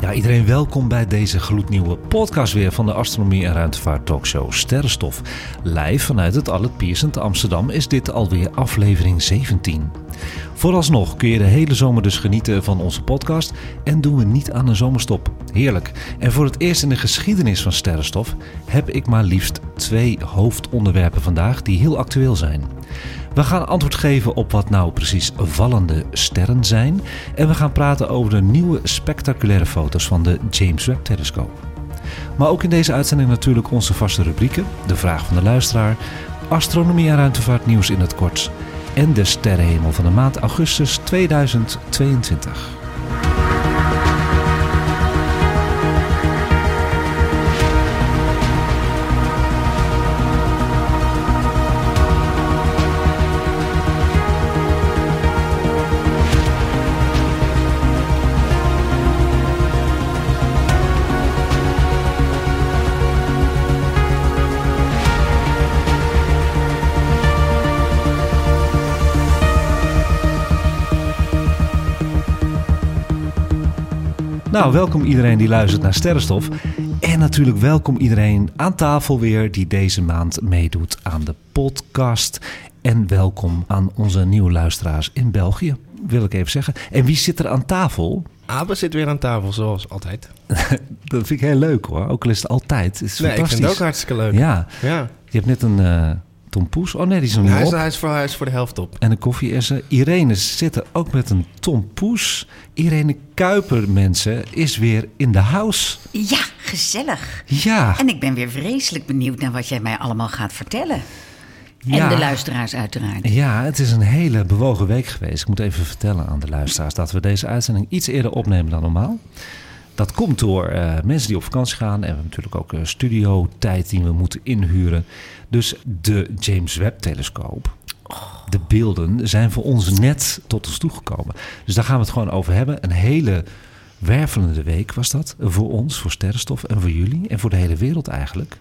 Ja, iedereen welkom bij deze gloednieuwe podcast weer van de Astronomie en Ruimtevaart Talkshow Sterrenstof. Live vanuit het Albert Pierson te Amsterdam is dit alweer aflevering 17. Vooralsnog kun je de hele zomer dus genieten van onze podcast en doen we niet aan een zomerstop. Heerlijk. En voor het eerst in de geschiedenis van Sterrenstof heb ik maar liefst twee hoofdonderwerpen vandaag die heel actueel zijn. We gaan antwoord geven op wat nou precies vallende sterren zijn. En we gaan praten over de nieuwe spectaculaire foto's van de James Webb telescoop. Maar ook in deze uitzending natuurlijk onze vaste rubrieken. De vraag van de luisteraar, astronomie en ruimtevaart nieuws in het kort. En de sterrenhemel van de maand augustus 2022. Nou, welkom iedereen die luistert naar Sterrenstof. En natuurlijk welkom iedereen aan tafel weer die deze maand meedoet aan de podcast. En welkom aan onze nieuwe luisteraars in België, wil ik even zeggen. En wie zit er aan tafel? Abe zit weer aan tafel, zoals altijd. Dat vind ik heel leuk hoor, ook al is het altijd. Het is Nee, ik vind het ook hartstikke leuk. Ja, ja. je hebt net een tompoes. Oh nee, die is nog niet Hij, is, op. hij, is voor, hij is voor de helft op. En een koffie is er. Irene zit er ook met een tompoes. Irene Kuiper, mensen, is weer in de house. Ja, gezellig. Ja, En ik ben weer vreselijk benieuwd naar wat jij mij allemaal gaat vertellen. Ja. En de luisteraars uiteraard. Ja, het is een hele bewogen week geweest. Ik moet even vertellen aan de luisteraars dat we deze uitzending iets eerder opnemen dan normaal. Dat komt door eh, mensen die op vakantie gaan. En we hebben natuurlijk ook studiotijd die we moeten inhuren. Dus de James Webb-telescoop, de beelden, zijn voor ons net tot ons toegekomen. Dus daar gaan we het gewoon over hebben. Een hele wervelende week was dat voor ons, voor Sterrenstof en voor jullie. En voor de hele wereld eigenlijk.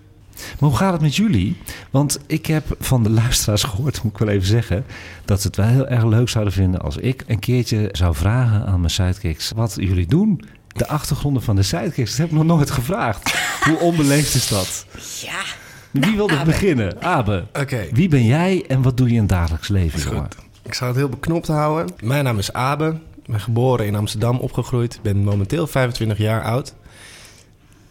Maar hoe gaat het met jullie? Want ik heb van de luisteraars gehoord, moet ik wel even zeggen, dat ze het wel heel erg leuk zouden vinden als ik een keertje zou vragen aan mijn sidekicks wat jullie doen. De achtergronden van de sidekicks, dat heb ik nog nooit gevraagd. Hoe onbeleefd is dat? Ja. Wie wil er Abe. beginnen? Abe, Oké. wie ben jij en wat doe je in het dagelijks leven? Jongen? goed. Ik zal het heel beknopt houden. Mijn naam is Abe. Ik ben geboren in Amsterdam, opgegroeid. Ik ben momenteel 25 jaar oud.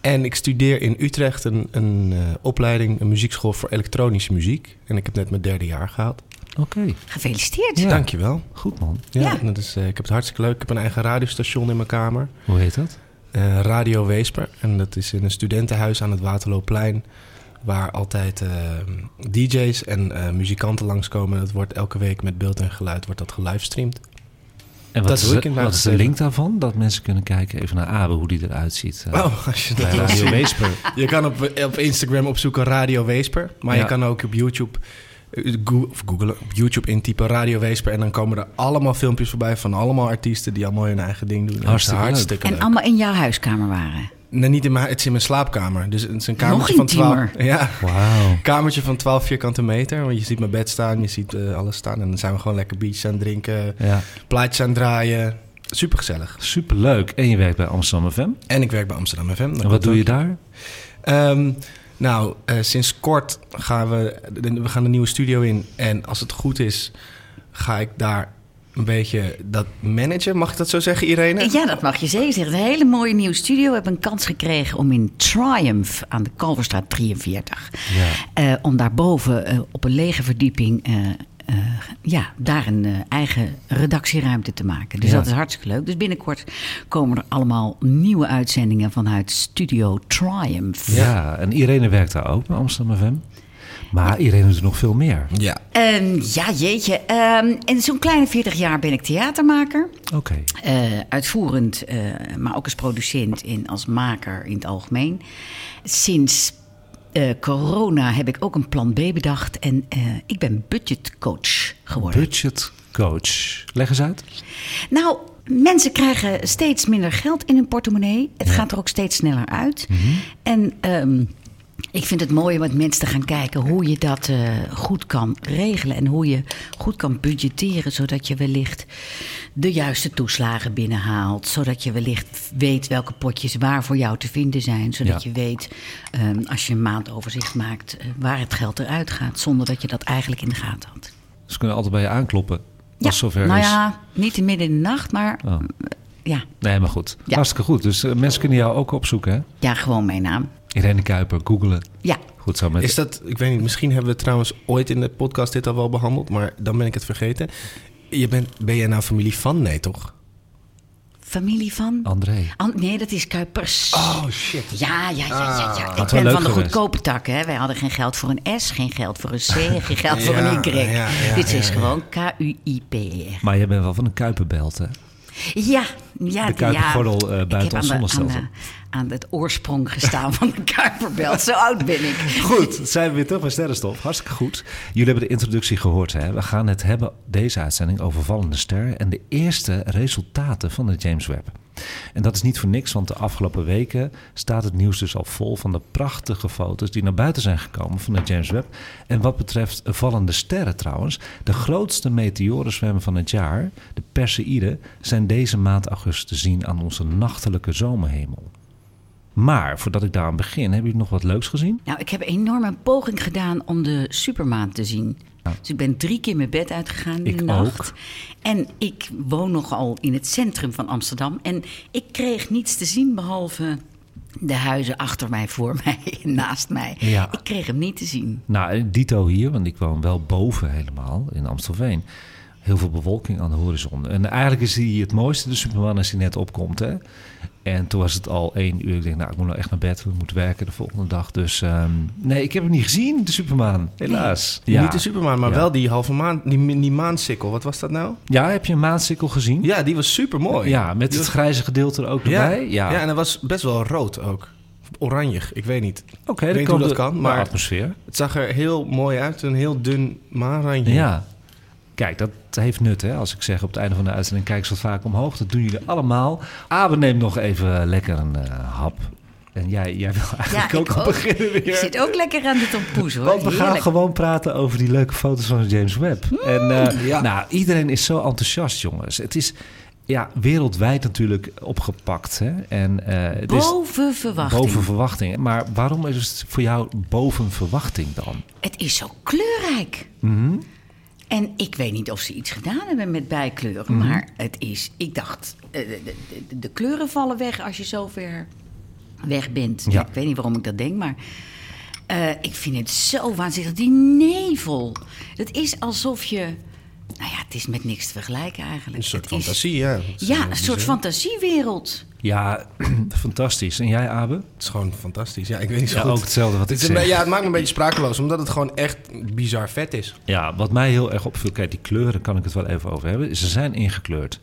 En ik studeer in Utrecht een, een eh, opleiding, een muziekschool voor elektronische muziek. En ik heb net mijn derde jaar gehaald. Oké, Gefeliciteerd. Ja. Dankjewel. goed man. Ja, Ja. Dat is, eh, ik heb het hartstikke leuk. Ik heb een eigen radiostation in mijn kamer. Hoe heet dat? Eh, Radio Weesper. En dat is in een studentenhuis aan het Waterloopplein. Waar altijd eh, DJ's en eh, muzikanten langskomen. Dat wordt elke week met beeld en geluid wordt dat gelivestreamd. En wat, Dat is, doe ik de- in wat is de link daarvan? Dat mensen kunnen kijken even naar Abe, hoe die eruit ziet. Oh, als je dat bij Radio. Weesper. Je kan op, op Instagram opzoeken Radio Weesper. Maar Ja. je kan ook op YouTube, eh, Go- of Google, op YouTube intypen Radio Weesper. En dan komen er allemaal filmpjes voorbij van allemaal artiesten die allemaal hun eigen ding doen. Hartstikke leuk. hartstikke En leuk. allemaal in jouw huiskamer waren. Nee, niet in mijn, het is in mijn slaapkamer. Dus het is een kamertje Nog van 12. intiemer. Ja, Wauw. kamertje van 12 vierkante meter. Want je ziet mijn bed staan, je ziet eh, alles staan. En dan zijn we gewoon lekker biertjes aan het drinken, Ja, plaatjes aan het draaien. Super gezellig. superleuk. En je werkt bij Amsterdam FM. En ik werk bij Amsterdam FM. En wat doe je daar? Ehm, nou, eh, sinds kort gaan we, we gaan de nieuwe studio in. En als het goed is, ga ik daar een beetje dat managen. Mag ik dat zo zeggen, Irene? Ja, dat mag je zeker zeggen. Een hele mooie nieuwe studio. We hebben een kans gekregen om in Triumph aan de Kalverstraat 43... Ja. eh, om daarboven eh, op een lege verdieping... eh, ja, daar een eh, eigen redactieruimte te maken. Dus Ja. dat is hartstikke leuk. Dus binnenkort komen er allemaal nieuwe uitzendingen vanuit Studio Triumph. Ja, en Irene werkt daar ook bij Amsterdam FM. Maar Irene doet nog veel meer. Ja. Ehm, ja, jeetje. Ehm en zo'n kleine 40 jaar ben ik theatermaker. Oké. Eh, uitvoerend, eh, maar ook als producent en als maker in het algemeen. Sinds eh, corona heb ik ook een plan B bedacht en eh, ik ben budgetcoach geworden. Budget coach. Leg eens uit. Nou, mensen krijgen steeds minder geld in hun portemonnee. Het gaat er ook steeds sneller uit. En ehm, ik vind het mooi om met mensen te gaan kijken hoe je dat eh, goed kan regelen. En hoe je goed kan budgetteren, zodat je wellicht de juiste toeslagen binnenhaalt. Zodat je wellicht weet welke potjes waar voor jou te vinden zijn. Zodat Ja. je weet, ehm, als je een maandoverzicht maakt, eh, waar het geld eruit gaat. Zonder dat je dat eigenlijk in de gaten had. Ze kunnen altijd bij je aankloppen. Als het zover nou is. ja, niet in midden in de nacht, maar Oh. Ja, Nee, maar goed. Ja. Hartstikke goed. Dus eh, mensen kunnen jou ook opzoeken, hè? ja, gewoon mijn naam. Irene Kuiper, googelen. Ja, Goed zo met... Is dat, ik weet niet, misschien hebben we trouwens ooit in de podcast dit al wel behandeld, maar dan ben ik het vergeten. Je bent, ben jij nou familie van? Nee, toch? familie van? André. An- nee, dat is Kuipers. Oh shit. Ja, ja, ja, ja. ja. Had Ik ben van de goedkope tak, hè. Wij hadden geen geld voor een S, geen geld voor een C, geen geld voor Ja, een Y. ja, ja, Dit is ja, ja. gewoon K-U-I-P-E-R. Maar jij bent wel van een Kuiperbelt, hè? Ja, ja. De Kuipergordel, ja. Ik buiten ons zonnestelsel. Aan, het oorsprong gestaan van de Kuiperbelt. Zo oud ben ik. Goed, zijn we weer terug bij Sterrenstof. Hartstikke goed. Jullie hebben de introductie gehoord. Hè? We gaan het hebben, deze uitzending, over vallende sterren... en de eerste resultaten van de James Webb. En dat is niet voor niks, want de afgelopen weken staat het nieuws dus al vol... van de prachtige foto's die naar buiten zijn gekomen van de James Webb. En wat betreft vallende sterren trouwens... de grootste meteorenzwemmen van het jaar, de Perseïden... zijn deze maand augustus te zien aan onze nachtelijke zomerhemel. Maar voordat ik daaraan begin, hebben jullie nog wat leuks gezien? Nou, ik heb enorm een poging gedaan om de supermaan te zien. Dus ik ben drie keer mijn bed uitgegaan in Ik de nacht. ook. En ik woon nogal in het centrum van Amsterdam. En ik kreeg niets te zien behalve de huizen achter mij, voor mij en naast mij. Ja. Ik kreeg hem niet te zien. Nou, dito hier, want ik woon wel boven helemaal in Amstelveen. Heel veel bewolking aan de horizon. En eigenlijk is hij het mooiste, de Superman, als hij net opkomt. Hè? En toen was het al één uur. Ik denk, nou, ik moet nou echt naar bed. We moeten werken de volgende dag. Dus ehm, nee, ik heb hem niet gezien, de Superman. Helaas. Ja. Niet de Superman, maar Ja. wel die halve maan, die, die maansikkel. Wat was dat nou? Ja, heb je een maansikkel gezien? Ja, die was super mooi. Ja, met het grijze gedeelte er ook erbij. Ja, ja, en dat was best wel rood ook. Oranjig, ik weet niet. oké. weet niet hoe dat de- kan, maar- atmosfeer. Het zag er heel mooi uit, een heel dun maanrandje. Ja. Kijk, dat heeft nut, hè. Als ik zeg op het einde van de uitzending... kijk zo vaak omhoog. Dat doen jullie allemaal. Abe neemt nog even lekker een eh, hap. En jij, jij wil eigenlijk Ja, ook al beginnen weer. Ik zit ook lekker aan de tompoes, hoor. Want we gaan gewoon praten over die leuke foto's van James Webb. En eh, Ja. nou, iedereen is zo enthousiast, jongens. Het is ja, wereldwijd natuurlijk opgepakt. Hè? En, eh, het is Boven verwachting. boven verwachting. Maar waarom is het voor jou boven verwachting dan? Het is zo kleurrijk. Mhm. En ik weet niet of ze iets gedaan hebben met bijkleuren. Mhm. Maar het is, ik dacht, eh, de, de, de, kleuren vallen weg als je zo ver weg bent. Ja. Ik weet niet waarom ik dat denk, maar eh, ik vind het zo waanzinnig. Die nevel. Het is alsof je, nou ja, het is met niks te vergelijken eigenlijk. Een soort Het fantasie, ja. Is, Ja, eh, een soort fantasiewereld. Ja, fantastisch. En jij, Abe? Het is gewoon fantastisch. Ja, ik weet niet zo Ja, goed. ook hetzelfde wat ik Het zeg. ja, het maakt me een beetje sprakeloos, omdat het gewoon echt bizar vet is. Ja, wat mij heel erg opviel, kijk, die kleuren kan ik het wel even over hebben. Ze zijn ingekleurd.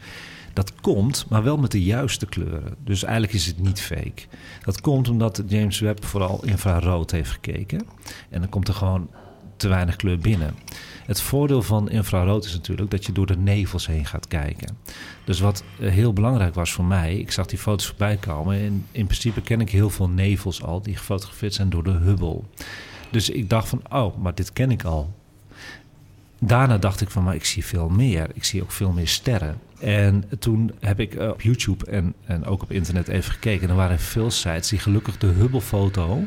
Dat komt, maar wel met de juiste kleuren. Dus eigenlijk is het niet fake. Dat komt omdat James Webb vooral infrarood heeft gekeken. En dan komt er gewoon te weinig kleur binnen. Het voordeel van infrarood is natuurlijk dat je door de nevels heen gaat kijken. Dus wat eh, heel belangrijk was voor mij, ik zag die foto's voorbij komen. En in principe ken ik heel veel nevels al die gefotografeerd zijn door de Hubble. Dus ik dacht van, oh, maar dit ken ik al. Daarna dacht ik van, maar ik zie veel meer. Ik zie ook veel meer sterren. En toen heb ik eh, op YouTube en, en ook op internet even gekeken. En er waren veel sites die gelukkig de Hubble-foto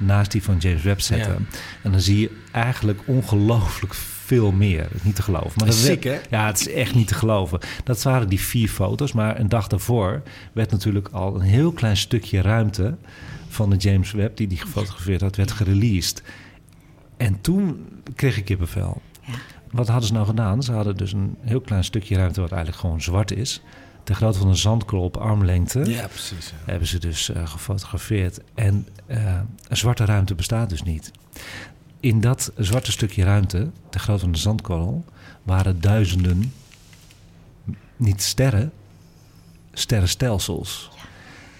naast die van James Webb zetten. En dan zie je eigenlijk ongelooflijk veel meer. Niet te geloven. Maar Dat hè? Ja, het is echt niet te geloven. Dat waren die vier foto's. Maar een dag daarvoor werd natuurlijk al een heel klein stukje ruimte van de James Webb, die die gefotografeerd had, werd gereleased. En toen kreeg ik kippenvel. Ja. Wat hadden ze nou gedaan? Ze hadden dus een heel klein stukje ruimte wat eigenlijk gewoon zwart is. De grootte van een zandkorrel op armlengte Ja, precies. ja. hebben ze dus eh, gefotografeerd. En eh, een zwarte ruimte bestaat dus niet. in dat zwarte stukje ruimte, de grootte van de zandkorrel, waren duizenden, niet sterren, sterrenstelsels.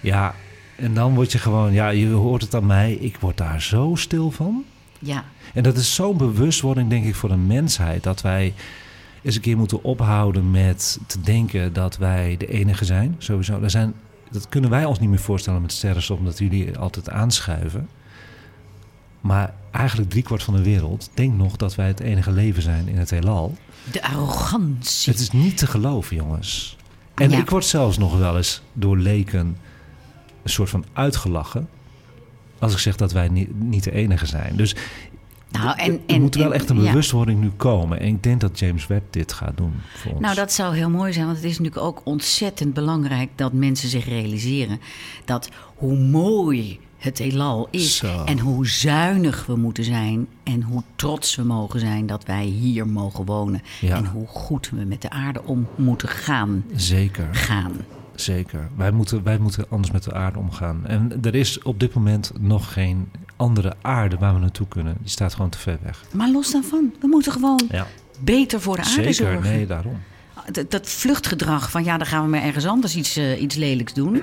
Ja. en dan word je gewoon, ja, je hoort het aan mij, ik word daar zo stil van. Ja. En dat is zo'n bewustwording, denk ik, voor de mensheid, dat wij eens een keer moeten ophouden met te denken dat wij de enige zijn. Sowieso, er zijn, dat kunnen wij ons niet meer voorstellen met sterrenstof, omdat jullie altijd aanschuiven. Maar eigenlijk driekwart van de wereld denkt nog dat wij het enige leven zijn in het heelal. De arrogantie. Het is niet te geloven, jongens. En Ja. ik word zelfs nog wel eens door leken een soort van uitgelachen. Als ik zeg dat wij niet, niet de enige zijn. Dus Nou, en, er en, moet wel echt een ja. bewustwording nu komen. En ik denk dat James Webb dit gaat doen voor ons. Nou, dat zou heel mooi zijn, want het is natuurlijk ook ontzettend belangrijk dat mensen zich realiseren dat hoe mooi het heelal is Zo. en hoe zuinig we moeten zijn en hoe trots we mogen zijn dat wij hier mogen wonen Ja. en hoe goed we met de aarde om moeten gaan. Zeker, gaan. zeker. Wij moeten, wij moeten anders met de aarde omgaan. En er is op dit moment nog geen andere aarde waar we naartoe kunnen. Die staat gewoon te ver weg. Maar los daarvan, we moeten gewoon Ja, beter voor de aarde zeker. zorgen. Nee, daarom. Dat, dat vluchtgedrag van ja, dan gaan we maar ergens anders iets, eh, iets lelijks doen.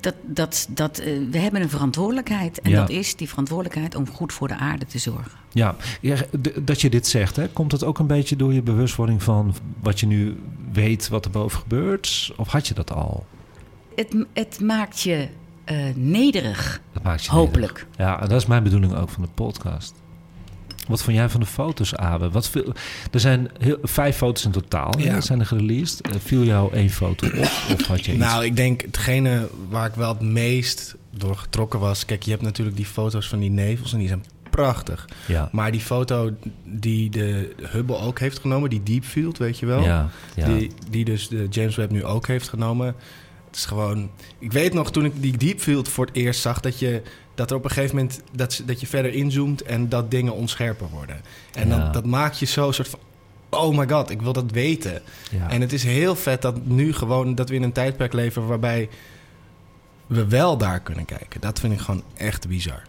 Dat, dat, dat, eh, we hebben een verantwoordelijkheid. En Ja. dat is die verantwoordelijkheid om goed voor de aarde te zorgen. Ja, ja, dat je dit zegt, hè, komt dat ook een beetje door je bewustwording van wat je nu weet wat er boven gebeurt? Of had je dat al? Het, het maakt je eh, nederig. Dat maakt je Hopelijk. nederig. Ja, en dat is mijn bedoeling ook van de podcast. Wat vond jij van de foto's, Abe? Wat veel, er zijn heel, vijf foto's in totaal. Ja. zijn er gereleased. Eh, viel jou één foto op? Of had je iets? Nou, ik denk hetgene waar ik wel het meest door getrokken was... Kijk, je hebt natuurlijk die foto's van die nevels en die zijn prachtig. ja. Maar die foto die de Hubble ook heeft genomen, die Deep Field, weet je wel? Ja, ja. Die, die dus de James Webb nu ook heeft genomen. Het is gewoon... Ik weet nog, toen ik die Deep Field voor het eerst zag... dat, je, dat er op een gegeven moment... dat, ze- dat je verder inzoomt en dat dingen onscherper worden. En Ja. dan, dat maakt je zo soort van... Oh my god, ik wil dat weten. ja. En het is heel vet dat nu gewoon... dat we in een tijdperk leven waarbij we wel daar kunnen kijken. Dat vind ik gewoon echt bizar.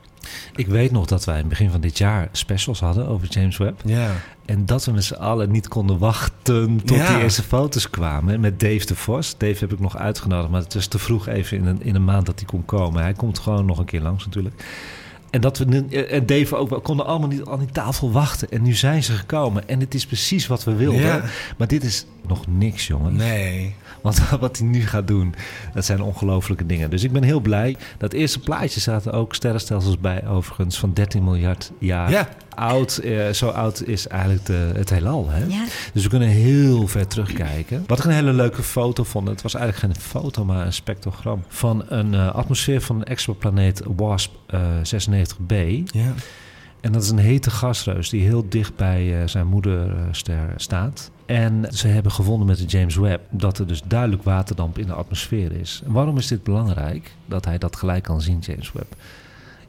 Ik weet nog dat wij in het begin van dit jaar specials hadden over James Webb. Ja. En dat we met z'n allen niet konden wachten tot Ja. die eerste foto's kwamen. Met Dave de Vos. Dave heb ik nog uitgenodigd, maar het is te vroeg even in een, in een maand dat hij kon komen. Hij komt gewoon nog een keer langs natuurlijk. En dat we en Dave ook, we konden allemaal niet aan die tafel wachten. En nu zijn ze gekomen. En het is precies wat we wilden. Ja. Maar dit is nog niks, jongens. Nee. Want wat hij nu gaat doen, dat zijn ongelofelijke dingen. Dus ik ben heel blij. Dat eerste plaatje zaten ook sterrenstelsels bij, overigens, van 13 miljard jaar Ja. oud. Eh, zo oud is eigenlijk de, het heelal. Hè? Ja. Dus we kunnen heel ver terugkijken. Wat ik een hele leuke foto vond, het was eigenlijk geen foto, maar een spectrogram van een eh, atmosfeer van een exoplaneet WASP eh, 96b. Ja. En dat is een hete gasreus die heel dicht bij eh, zijn moederster staat. En ze hebben gevonden met de James Webb dat er dus duidelijk waterdamp in de atmosfeer is. En waarom is dit belangrijk? Dat hij dat gelijk kan zien, James Webb.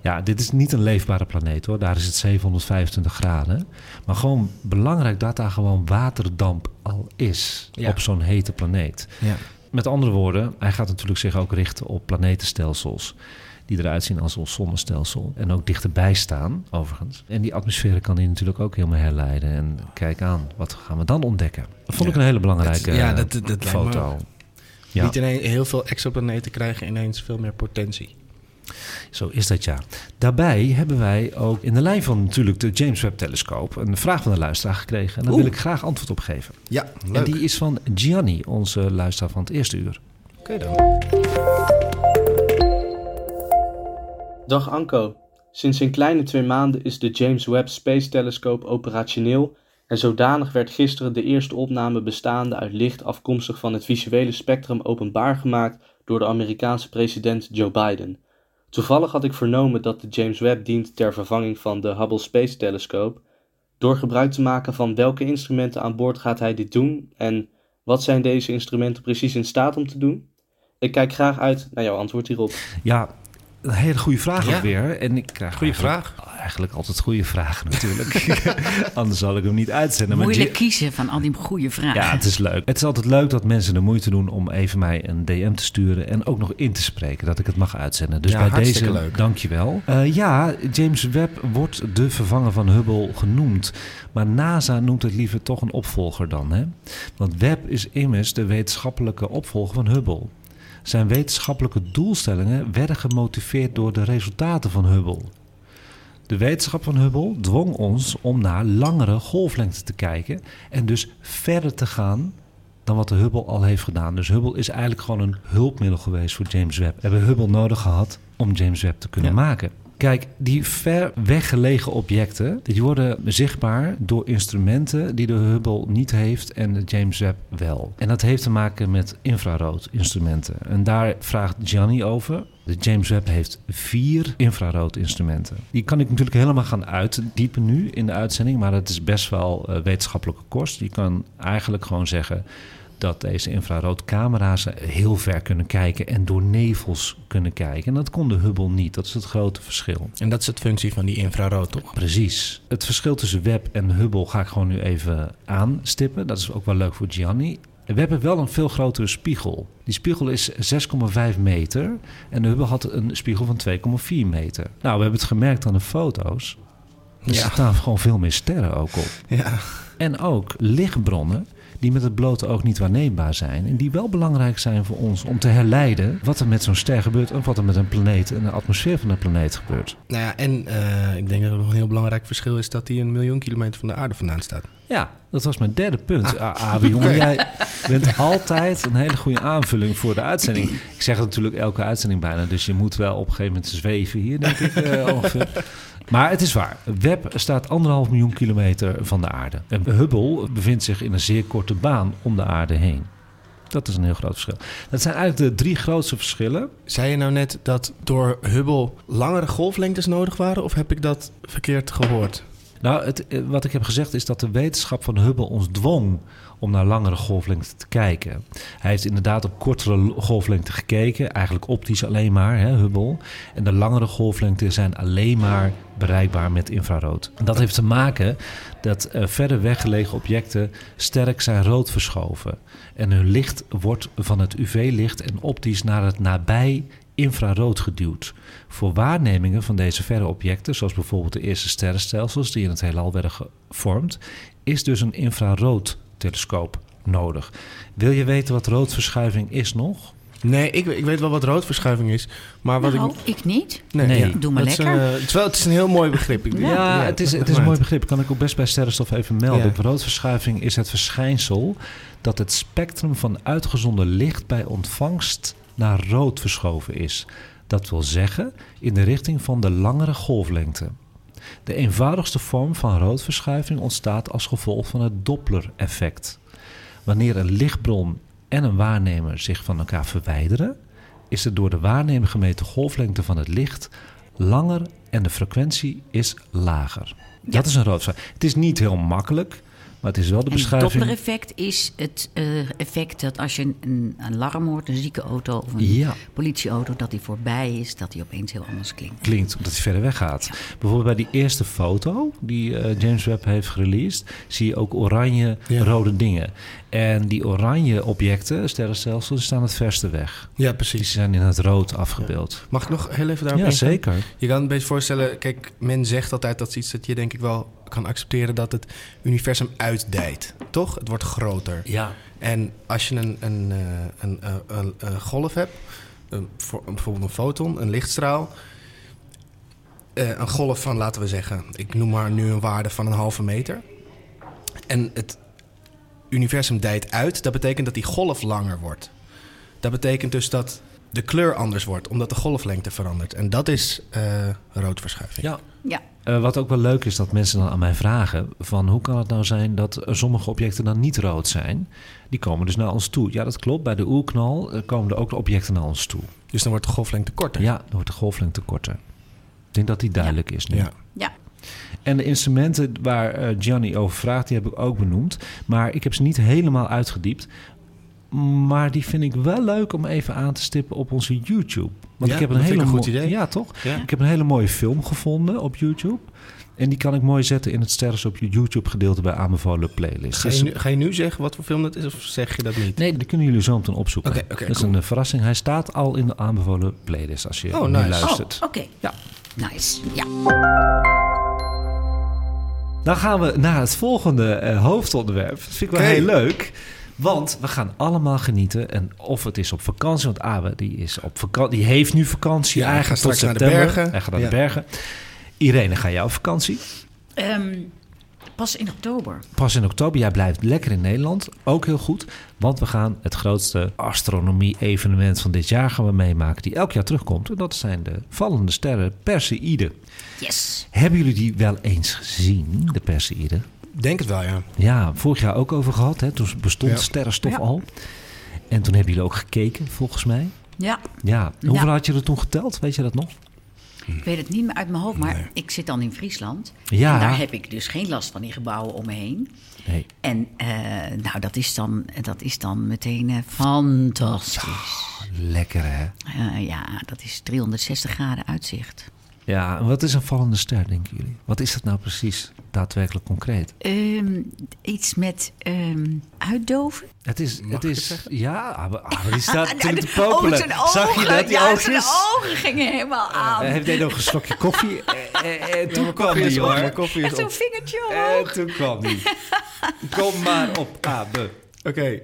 Ja, dit is niet een leefbare planeet hoor. Daar is het 725 graden. Maar gewoon belangrijk dat daar gewoon waterdamp al is Ja. op zo'n hete planeet. Ja. Met andere woorden, hij gaat natuurlijk zich ook richten op planetenstelsels. Die eruit zien als ons zonnestelsel. En ook dichterbij staan, overigens. En die atmosfeer kan hij natuurlijk ook helemaal herleiden. En kijk aan, wat gaan we dan ontdekken? Dat vond ik een hele belangrijke Dat- ja, dat- dat foto. Ja, Niet ineens heel veel exoplaneten krijgen ineens veel meer potentie. zo is dat ja. Daarbij hebben wij ook in de lijn van natuurlijk de James Webb telescoop... een vraag van de luisteraar gekregen. En daar Oeh. wil ik graag antwoord op geven. Ja, leuk. En die is van Gianni, onze luisteraar van het eerste uur. Oké dan. Dag Anko. Sinds een kleine twee maanden is de James Webb Space Telescope operationeel en zodanig werd gisteren de eerste opname bestaande uit licht afkomstig van het visuele spectrum openbaar gemaakt door de Amerikaanse president Joe Biden. Toevallig had ik vernomen dat de James Webb dient ter vervanging van de Hubble Space Telescope. Door gebruik te maken van welke instrumenten aan boord gaat hij dit doen en wat zijn deze instrumenten precies in staat om te doen? Ik kijk graag uit naar jouw antwoord hierop. Ja, een hele goede vraag Ja. ook weer. En ik krijg Goeie eigenlijk, eigenlijk altijd goede vragen natuurlijk. Anders zal ik hem niet uitzenden. Maar Moeilijk Jim- kiezen van al die goede vragen. ja, het is leuk. Het is altijd leuk dat mensen de moeite doen om even mij een DM te sturen en ook nog in te spreken dat ik het mag uitzenden. Dus Ja, bij hartstikke deze, leuk. dankjewel. Eh ja, James Webb wordt de vervanger van Hubble genoemd. Maar NASA noemt het liever toch een opvolger dan. Hè? Want Webb is immers de wetenschappelijke opvolger van Hubble. Zijn wetenschappelijke doelstellingen werden gemotiveerd door de resultaten van Hubble. De wetenschap van Hubble dwong ons om naar langere golflengte te kijken en dus verder te gaan dan wat de Hubble al heeft gedaan. Dus Hubble is eigenlijk gewoon een hulpmiddel geweest voor James Webb. We hebben Hubble nodig gehad om James Webb te kunnen Ja. maken. Kijk, die ver weggelegen objecten, die worden zichtbaar door instrumenten die de Hubble niet heeft en de James Webb wel. En dat heeft te maken met infrarood instrumenten. En daar vraagt Gianni over. De James Webb heeft vier infrarood instrumenten. Die kan ik natuurlijk helemaal gaan uitdiepen nu in de uitzending, maar dat is best wel eh, wetenschappelijke kost. Je kan eigenlijk gewoon zeggen dat deze infraroodcamera's heel ver kunnen kijken en door nevels kunnen kijken. En dat kon de Hubble niet. Dat is het grote verschil. En dat is het functie van die infrarood, toch? Precies. Het verschil tussen Webb en Hubble ga ik gewoon nu even aanstippen. Dat is ook wel leuk voor Gianni. We hebben wel een veel grotere spiegel. Die spiegel is 6,5 meter en de Hubble had een spiegel van 2,4 meter. Nou, we hebben het gemerkt aan de foto's. Er Ja. staan gewoon veel meer sterren ook op. Ja. En ook lichtbronnen die met het blote oog niet waarneembaar zijn. En die wel belangrijk zijn voor ons om te herleiden wat er met zo'n ster gebeurt en wat er met een planeet en de atmosfeer van de planeet gebeurt. Nou ja, en eh, ik denk dat er nog een heel belangrijk verschil is dat hij een miljoen kilometer van de aarde vandaan staat. Ja, dat was mijn derde punt. Ah, Abe, jongen, jij bent altijd een hele goede aanvulling voor de uitzending. Ik zeg het natuurlijk elke uitzending bijna, dus je moet wel op een gegeven moment zweven hier, denk ik eh, ongeveer. Maar het is waar. Webb staat anderhalf miljoen kilometer van de aarde. En Hubble bevindt zich in een zeer korte baan om de aarde heen. Dat is een heel groot verschil. Dat zijn eigenlijk de drie grootste verschillen. Zei je nou net dat door Hubble langere golflengtes nodig waren? Of heb ik dat verkeerd gehoord? Nou, het, eh, wat ik heb gezegd is dat de wetenschap van Hubble ons dwong om naar langere golflengte te kijken. Hij heeft inderdaad op kortere golflengte gekeken, eigenlijk optisch alleen maar, hè, Hubble. En de langere golflengten zijn alleen maar bereikbaar met infrarood. Dat heeft te maken dat eh, verder weggelegen objecten sterk zijn rood verschoven. En hun licht wordt van het UV-licht en optisch naar het nabij infrarood geduwd. Voor waarnemingen van deze verre objecten, zoals bijvoorbeeld de eerste sterrenstelsels die in het heelal werden gevormd, is dus een infraroodtelescoop nodig. Wil je weten wat roodverschuiving is nog? Nee, ik, ik weet wel wat roodverschuiving is. Maar wat nou, ik... ik niet. Nee, Nee. ja. Doe maar Dat is lekker. eh, het, is wel, het is een heel mooi begrip. Ik- Ja, het is, het is een mooi begrip. Kan ik ook best bij sterrenstof even melden. Ja. Roodverschuiving is het verschijnsel dat het spectrum van uitgezonden licht bij ontvangst naar rood verschoven is. Dat wil zeggen in de richting van de langere golflengte. De eenvoudigste vorm van roodverschuiving ontstaat als gevolg van het Doppler-effect. Wanneer een lichtbron en een waarnemer zich van elkaar verwijderen, is de door de waarnemer gemeten golflengte van het licht langer en de frequentie is lager. Dat is een roodverschuiving. Het is niet heel makkelijk, maar het is wel de En het beschrijving. Doppler-effect is het eh, effect dat als je een, een alarm hoort, een ziekenauto of een Ja. politieauto, dat die voorbij is, dat die opeens heel anders klinkt. klinkt, omdat hij verder weg gaat. Bijvoorbeeld bij die eerste foto die eh, James Webb heeft gereleased, zie je ook oranje Ja. rode dingen. En die oranje objecten, sterrenstelsels, die staan het verste weg. Ja, Die precies. zijn in het rood afgebeeld. Mag ik nog heel even daarop Ja, ingaan? zeker. Je kan het een beetje voorstellen, kijk, men zegt altijd dat is iets dat je denk ik wel kan accepteren dat het universum uitdijt. Toch? Het wordt groter. Ja. En als je een, een, eh, een, eh, een, een golf hebt, een, voor, bijvoorbeeld een foton, een lichtstraal, eh, een golf van, laten we zeggen, ik noem maar nu een waarde van een halve meter. En het universum dijt uit, dat betekent dat die golf langer wordt. Dat betekent dus dat de kleur anders wordt, omdat de golflengte verandert. En dat is eh, roodverschuiving. ja. Ja, Eh, wat ook wel leuk is dat mensen dan aan mij vragen: van hoe kan het nou zijn dat sommige objecten dan niet rood zijn? Die komen dus naar ons toe. Ja, dat klopt. Bij de oerknal eh, komen er ook de objecten naar ons toe. Dus dan wordt de golflengte korter. Ja, dan wordt de golflengte korter. Ik denk dat die duidelijk is nu. Ja. ja. En de instrumenten waar eh, Gianni over vraagt, die heb ik ook benoemd. Maar ik heb ze niet helemaal uitgediept. Maar die vind ik wel leuk om even aan te stippen op onze YouTube. Want Ja, ik heb een hele een goed idee. Ja, toch? Ja. Ik heb een hele mooie film gevonden op YouTube. En die kan ik mooi zetten in het Sterren op je YouTube gedeelte bij aanbevolen playlist. Ga Dus- je, nu, ga je nu zeggen wat voor film dat is of zeg je dat niet? Nee, die kunnen jullie zo meteen opzoeken. Oké, oké, dat is cool. een eh, verrassing. Hij staat al in de aanbevolen playlist als je Oh, nu nice. luistert. Oh, oké. Ja. Nice. Ja. Dan gaan we naar het volgende eh, hoofdonderwerp. Dat vind ik wel heel leuk. Want we gaan allemaal genieten. En of het is op vakantie, want Abe die is op vakantie. Die heeft nu vakantie Ja, hij eigenlijk gaat tot straks naar de bergen. Hij gaat naar Ja. de bergen. Irene, ga jij op vakantie? Ehm, pas in oktober. Pas in oktober. Jij blijft lekker in Nederland. Ook heel goed. Want we gaan het grootste astronomie-evenement van dit jaar gaan we meemaken. Die elk jaar terugkomt. En dat zijn de vallende sterren Perseïde. Yes. Hebben jullie die wel eens gezien, de Perseïde? Denk het wel, ja. Ja, vorig jaar ook over gehad. Hè? Toen bestond Ja. sterrenstof Ja. al. En toen hebben jullie ook gekeken, volgens mij. Ja, Ja. Hoeveel Ja. had je er toen geteld? Weet je dat nog? Ik weet het niet meer uit mijn hoofd, maar ik zit dan in Friesland. Ja. En daar heb ik dus geen last van die gebouwen om me heen. Nee. En eh, nou, dat is dan, dat is dan meteen eh, fantastisch. Lekker hè? Eh, ja, dat is 360 graden uitzicht. Ja, en wat is een vallende ster, denken jullie? Wat is dat nou precies, daadwerkelijk concreet? Ehm, iets met ehm, uitdoven? Het is, Mag het is, ja, ah, ah, die staat natuurlijk te Oh, popelen. zijn Zag je ogen. dat? Die ja, zijn ogen gingen helemaal aan. Hij heeft nog een slokje koffie. En, en, en toen mijn kwam koffie is die hoor. en is zo'n op. vingertje omhoog. En toen kwam die. Kom maar op, Abe. Oké,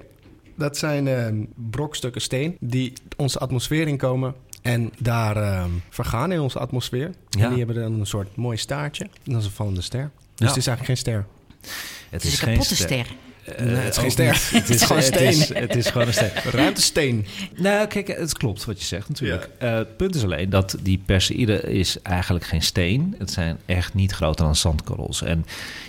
dat zijn ehm, brokstukken steen die onze atmosfeer inkomen en daar ehm, vergaan in onze atmosfeer. Ja. En die hebben dan een soort mooi staartje. En dat is een vallende ster. Dus Ja. het is eigenlijk geen ster. Het Het is een kapotte ster. Eh, Nee, het is geen ster. niet. Het is gewoon het is- steen. Het is gewoon een steen. Ruimtesteen. Nou, kijk, het klopt wat je zegt natuurlijk. Eh, het punt is alleen dat die Perseïde is eigenlijk geen steen. Het zijn echt niet groter dan zandkorrels. En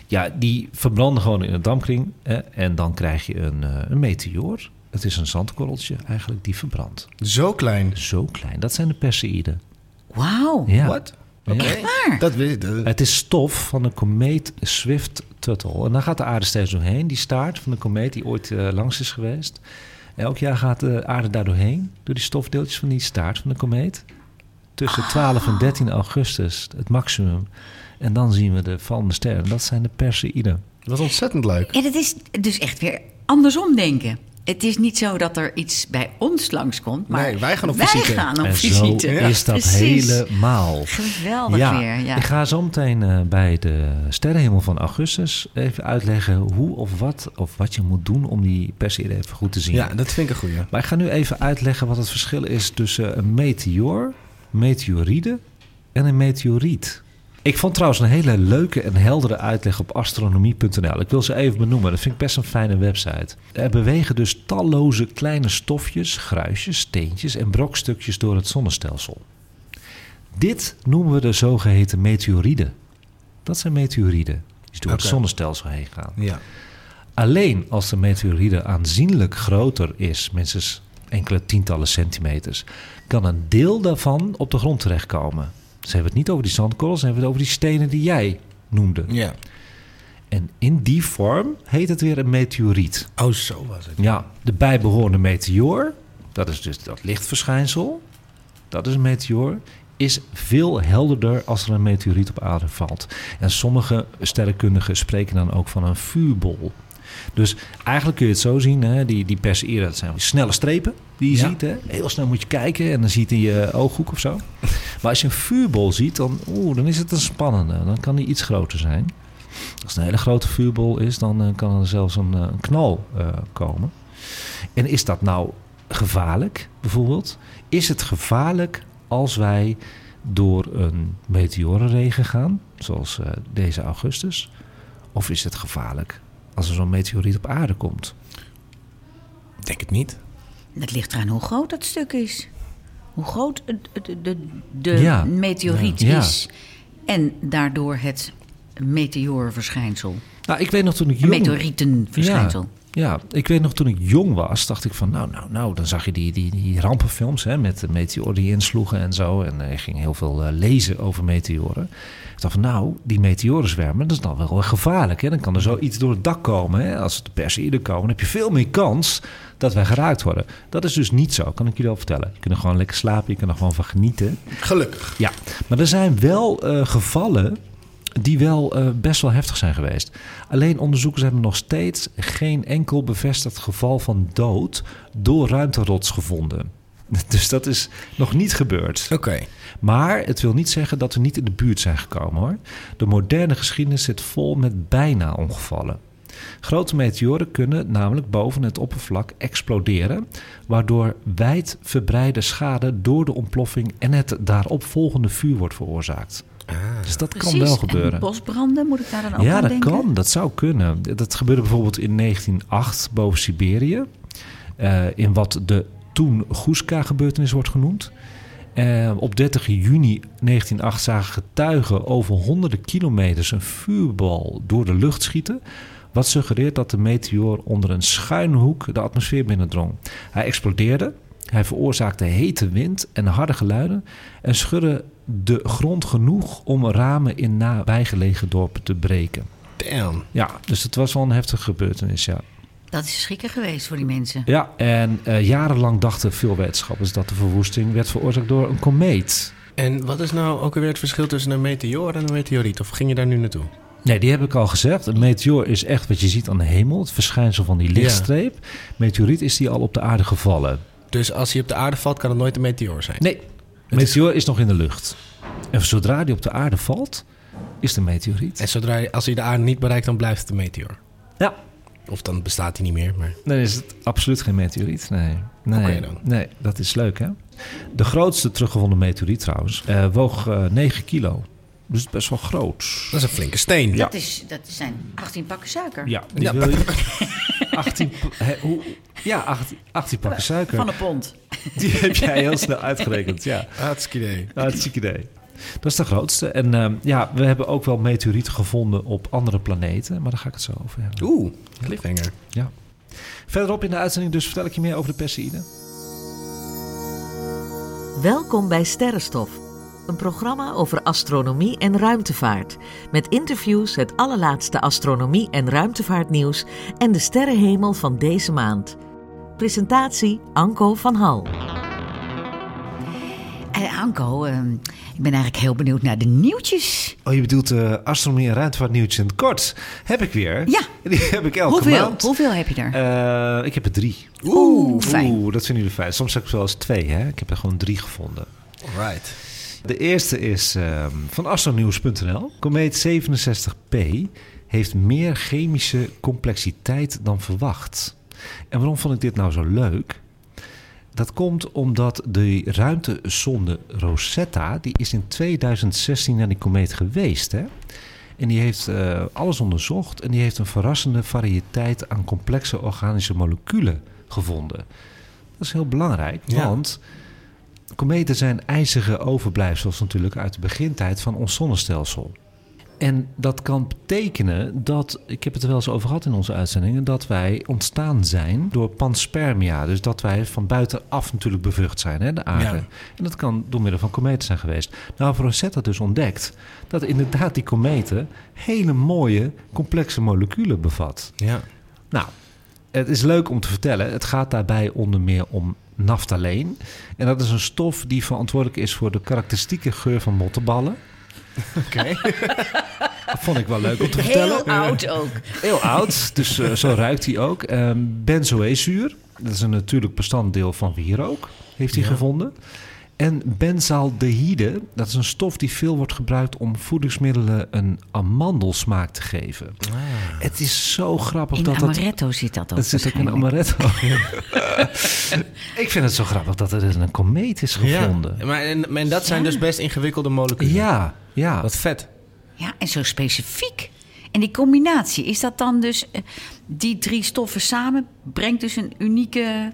ja, die verbranden gewoon in een dampkring. Hè, en dan krijg je een, eh, een meteoor. Het is een zandkorreltje eigenlijk die verbrandt. Zo klein. Zo klein. Dat zijn de Perseïden. Wauw. Ja. Wat? Ja. Echt waar? Dat weet ik. Het is stof van de komeet Swift-Tuttle. En daar gaat de aarde steeds doorheen. Die staart van de komeet die ooit eh, langs is geweest. Elk jaar gaat de aarde daar doorheen. Door die stofdeeltjes van die staart van de komeet. Tussen 12 en 13 augustus, het maximum. En dan zien we de vallende sterren. Dat zijn de Perseïden. Dat was ontzettend leuk. En het is dus echt weer andersom denken. Het is niet zo dat er iets bij ons langskomt, maar Nee, wij gaan op wij visite. gaan op en visite. zo Ja, is dat precies. helemaal. Geweldig ja, weer, ja. ik ga zo meteen eh, bij de sterrenhemel van augustus even uitleggen hoe of wat of wat je moet doen om die Perseïden even goed te zien. Ja, dat vind ik een goeie. Maar ik ga nu even uitleggen wat het verschil is tussen een meteoor, meteoride en een meteoriet. Ik vond trouwens een hele leuke en heldere uitleg op astronomie.nl. Ik wil ze even benoemen, dat vind ik best een fijne website. Er bewegen dus talloze kleine stofjes, gruisjes, steentjes en brokstukjes door het zonnestelsel. Dit noemen we de zogeheten meteoriden. Dat zijn meteoriden die door het zonnestelsel heen gaan. Ja. Alleen als de meteoride aanzienlijk groter is, minstens enkele tientallen centimeters, kan een deel daarvan op de grond terechtkomen. Ze hebben het niet over die zandkorrels, ze hebben het over die stenen die jij noemde. Ja. En in die vorm heet het weer een meteoriet. Oh, zo was het. Ja, de bijbehorende meteoor, dat is dus dat lichtverschijnsel, dat is een meteoor, is veel helderder als er een meteoriet op aarde valt. En sommige sterrenkundigen spreken dan ook van een vuurbol. Dus eigenlijk kun je het zo zien, hè, die, die Perseïden, dat zijn snelle strepen die je Ja. ziet. Hè. Heel snel moet je kijken en dan ziet hij je ooghoek of zo. Maar als je een vuurbol ziet, dan, oeh, dan is het een spannende. Dan kan die iets groter zijn. Als het een hele grote vuurbol is, dan eh, kan er zelfs een, eh, een knal eh, komen. En is dat nou gevaarlijk, bijvoorbeeld? Is het gevaarlijk als wij door een meteorenregen gaan, zoals deze augustus? Of is het gevaarlijk als er zo'n meteoriet op aarde komt? Ik denk het niet. Het ligt eraan hoe groot dat stuk is. Hoe groot de, de, de, Ja. meteoriet Ja. is. En daardoor het meteoorverschijnsel. Nou, ik weet nog toen ik Een jong... meteorietenverschijnsel. Ja. Ik weet nog toen ik jong was, dacht ik van nou, nou, nou, dan zag je die, die, die rampenfilms hè, met de meteoren die insloegen en zo. En uh, ik ging heel veel uh, lezen over meteoren. Ik dacht van nou, die meteorenzwermen, dat is dan wel gevaarlijk. Hè? Dan kan er zoiets door het dak komen. Hè? Als de Perseïden komen, dan heb je veel meer kans dat wij geraakt worden. Dat is dus niet zo, kan ik jullie al vertellen. Je kunt er gewoon lekker slapen, je kan er gewoon van genieten. Gelukkig. Ja, maar er zijn wel uh, gevallen die wel uh, best wel heftig zijn geweest. Alleen onderzoekers hebben nog steeds geen enkel bevestigd geval van dood door ruimterots gevonden. Dus dat is nog niet gebeurd. Oké. Okay. Maar het wil niet zeggen dat we niet in de buurt zijn gekomen hoor. De moderne geschiedenis zit vol met bijna ongevallen. Grote meteoren kunnen namelijk boven het oppervlak exploderen, waardoor wijd verbreide schade door de ontploffing en het daaropvolgende vuur wordt veroorzaakt. Ah. Dus dat Precies. kan wel gebeuren. En bosbranden, moet ik daar dan ook Ja, aan dat denken? kan. Dat zou kunnen. Dat gebeurde bijvoorbeeld in 1908 boven Siberië. eh, in wat de toen Guska-gebeurtenis wordt genoemd. Eh, op 30 juni 1908 zagen getuigen over honderden kilometers een vuurbal door de lucht schieten. Wat suggereert dat de meteoor onder een schuine hoek de atmosfeer binnendrong. Hij explodeerde. Hij veroorzaakte hete wind en harde geluiden en schudde de grond genoeg om ramen in nabijgelegen dorpen te breken. Damn. Ja, dus het was wel een heftige gebeurtenis, ja. Dat is schrikken geweest voor die mensen. Ja, en eh, jarenlang dachten veel wetenschappers dat de verwoesting werd veroorzaakt door een komeet. En wat is nou ook alweer het verschil tussen een meteoor en een meteoriet? Of ging je daar nu naartoe? Nee, die heb ik al gezegd. Een meteoor is echt wat je ziet aan de hemel, het verschijnsel van die lichtstreep. Meteoriet is die al op de aarde gevallen. Dus als hij op de aarde valt, kan het nooit een meteoor zijn? Nee, een meteoor is nog in de lucht. En zodra die op de aarde valt, is het een meteoriet. En zodra als hij de aarde niet bereikt, dan blijft het een meteoor. Ja, Of dan bestaat hij niet meer. Maar... Dan is het absoluut geen meteoriet. Nee, nee, Oké dan. nee dat is leuk hè. De grootste teruggevonden meteoriet trouwens eh, woog eh 9 kilo. Dus het is best wel groot. Dat is een flinke steen. Dat, is, dat zijn 18 pakken suiker. Ja, die Ja. wil je... 18, pa- hè, hoe, ja, 18, 18 pakken suiker. Van een pond. Die heb jij heel snel uitgerekend. Ja, Hartstikke idee. hartstikke idee. Dat is de grootste. En ehm, ja, we hebben ook wel meteorieten gevonden op andere planeten. Maar daar ga ik het zo over hebben. Oeh, cliffhanger. Ja. Verderop in de uitzending dus vertel ik je meer over de Perseïden. Welkom bij Sterrenstof, een programma over astronomie en ruimtevaart. Met interviews, het allerlaatste astronomie- en ruimtevaartnieuws en de sterrenhemel van deze maand. Presentatie Anko van Hal. En Anko, ehm, ik ben eigenlijk heel benieuwd naar de nieuwtjes. Oh, je bedoelt uh, astronomie en ruimtevaartnieuwtjes in het kort. Heb ik weer. Ja. Die heb ik elke Hoeveel? maand. Hoeveel heb je er? Eh, ik heb er drie. Oeh, fijn. Oeh, dat vinden jullie fijn. Soms heb ik wel eens twee, hè. Ik heb er gewoon drie gevonden. Alright. De eerste is ehm, van astronews.nl. Komeet 67P heeft meer chemische complexiteit dan verwacht. En waarom vond ik dit nou zo leuk? Dat komt omdat de ruimtesonde Rosetta... die is in 2016 naar die komeet geweest, hè? En die heeft eh, alles onderzocht... en die heeft een verrassende variëteit aan complexe organische moleculen gevonden. Dat is heel belangrijk, Ja. want... Kometen zijn ijzige overblijfsels natuurlijk uit de begintijd van ons zonnestelsel. En dat kan betekenen dat, ik heb het er wel eens over gehad in onze uitzendingen, dat wij ontstaan zijn door panspermia. Dus dat wij van buitenaf natuurlijk bevrucht zijn, hè, de aarde. Ja. En dat kan door middel van kometen zijn geweest. Nou, Rosetta dus ontdekt dat inderdaad die kometen hele mooie, complexe moleculen bevat. Ja. Nou, het is leuk om te vertellen. Het gaat daarbij onder meer om naftaleen. En dat is een stof die verantwoordelijk is voor de karakteristieke geur van mottenballen. Oké. Dat vond ik wel leuk om te vertellen. Heel oud ook. Heel oud, dus eh, zo ruikt hij ook. Ehm benzoezuur, dat is een natuurlijk bestanddeel van wierook, heeft hij Ja. gevonden. En benzaldehyde, dat is een stof die veel wordt gebruikt om voedingsmiddelen een amandelsmaak te geven. Het is zo grappig In dat dat... amaretto zit dat ook Het zit ook in waarschijnlijk. amaretto. ik vind het zo grappig dat er dus een komeet is gevonden. Ja. Maar, en, en dat zijn Ja. dus best ingewikkelde moleculen. Ja, ja. Wat vet. Ja, en zo specifiek. En die combinatie, is dat dan dus... eh, die drie stoffen samen brengt dus een unieke...